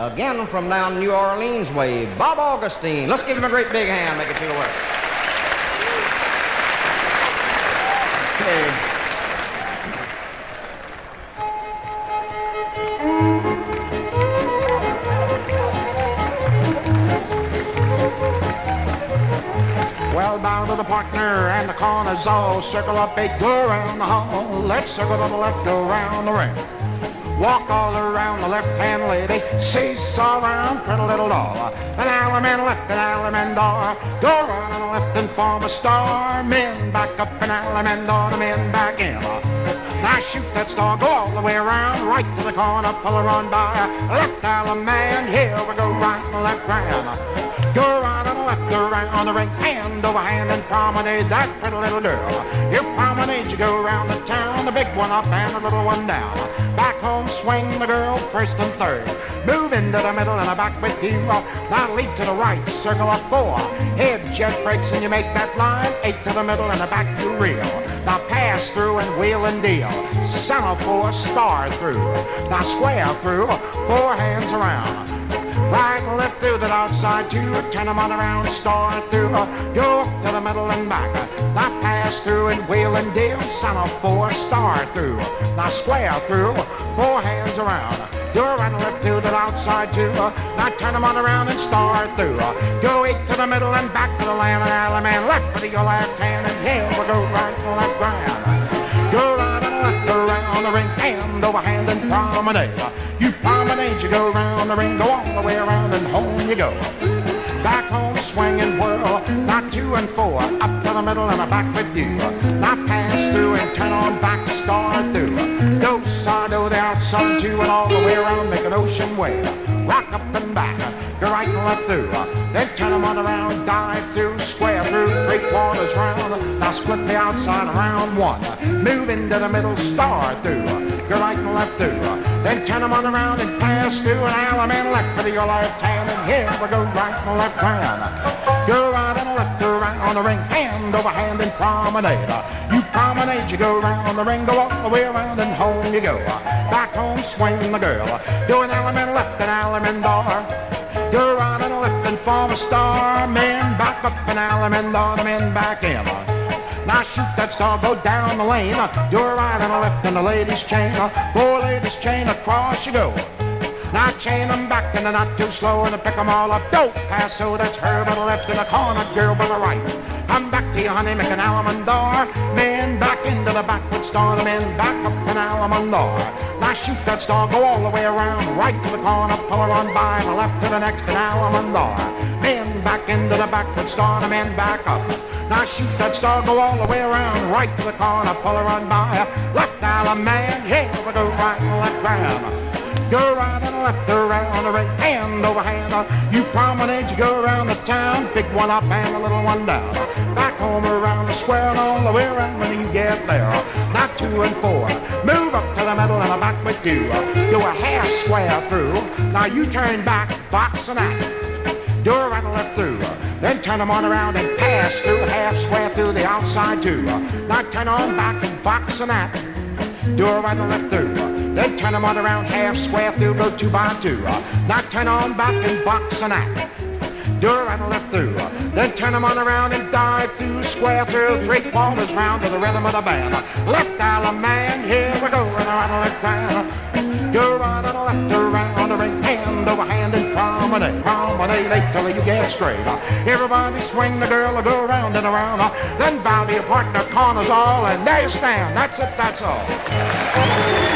Again from down New Orleans way, Bob Augustin. Let's give him a great big hand, make it feel work. Okay. Well, bow to the partner and the corners all circle up eight, go around the hall. Let's circle to the left, go around the ring. Walk all around the left-hand lady, seesaw around, pretty little doll. An allemande left, an allemande thar. Go around on the left and form a star. Men back up, an allemande thar, the men back in. Now shoot that star, go all the way around, right to the corner, pull her on by. Left allemande, here we go, right and left round. Go right and left, around on the ring, hand over hand and promenade that pretty little girl. You promenade, go around the town, the big one up and the little one down. Back home, swing the girl first and third. Move into the middle and a back with you. Now leap to the right, circle up four. Head jet breaks and you make that line. Eight to the middle and a back you reel. Now pass through and wheel and deal. Semaphore, star through. Now square through, four hands around. Right left through the outside two, turn them on around, star through, go up to the middle and back. Now pass through and wheel and deal, son of four, star through. Now square through, four hands around. Go right left through that outside two, now turn them on around and star through. Go eight to the middle and back to the land and allemande, left for your left hand and here we go right and left ground. Go right and left around the ring, hand over hand and promenade. You promenade, you go around the ring, go all the way around and home you go. Back home, swing and whirl, not two and four, up to the middle and a back with you. Now pass through and turn on back, star through. Do side, do the outside two and all the way around, make an ocean wave. Rock up and back, go right and left through. Then turn them on around, dive through, square through, three quarters round. Now split the outside around one. Move into the middle, star through. Go right and left through. Then turn them on around and pass through an allemande left for your left hand. And here we go right and left round. Go right left around the ring, hand over hand and promenade. You promenade, you go round the ring, go all the way around and home you go. Back home, swing the girl. Do an allemande left, and allemande thar. Go right and left and form a star. Men back up an allemande thar, the men back in. Now shoot that star, go down the lane. Do a right and a left and the ladies chain. Four ladies chain across you go. Now chain them back and they're not too slow and pick them all up. Don't pass, so that's her by the left and the corner girl by the right. Come back to you, honey, make an allemande thar. Men back into the backward star, the men back up an allemande thar. Now shoot that star, go all the way around, right to the corner, pull her on by, the left to the next, an allemande thar. Men back into the backward star, the men back up. Now shoot that star, go all the way around, right to the corner, pull her on by. Left allemande, here we go, right left round. Go right and left around the ring, hand over hand. You promenade, you go around the town, pick one up and a little one down. Back home around the square and all the way around when you get there. Not two and four. Move up to the middle and a back with two. Do a half square through. Now you turn back, box and out. Do a right and left through. Then turn them on around and pass through half square through the outside too. Now turn on back and box and out. Do a right and left through. Then turn them on around half square through, go two by two. Uh, now turn on back and box and act. Do a right and left through. Uh, then turn them on around and dive through, square through, three quarters round to the rhythm of the band. Uh, left man here we go, and a and left round. Go right and left around ring, hand over hand and promenade, promenade, eight till you get straight. Everybody swing the girl, go around and around. Then bow to your partner, corners all, and there you stand. That's it, that's all.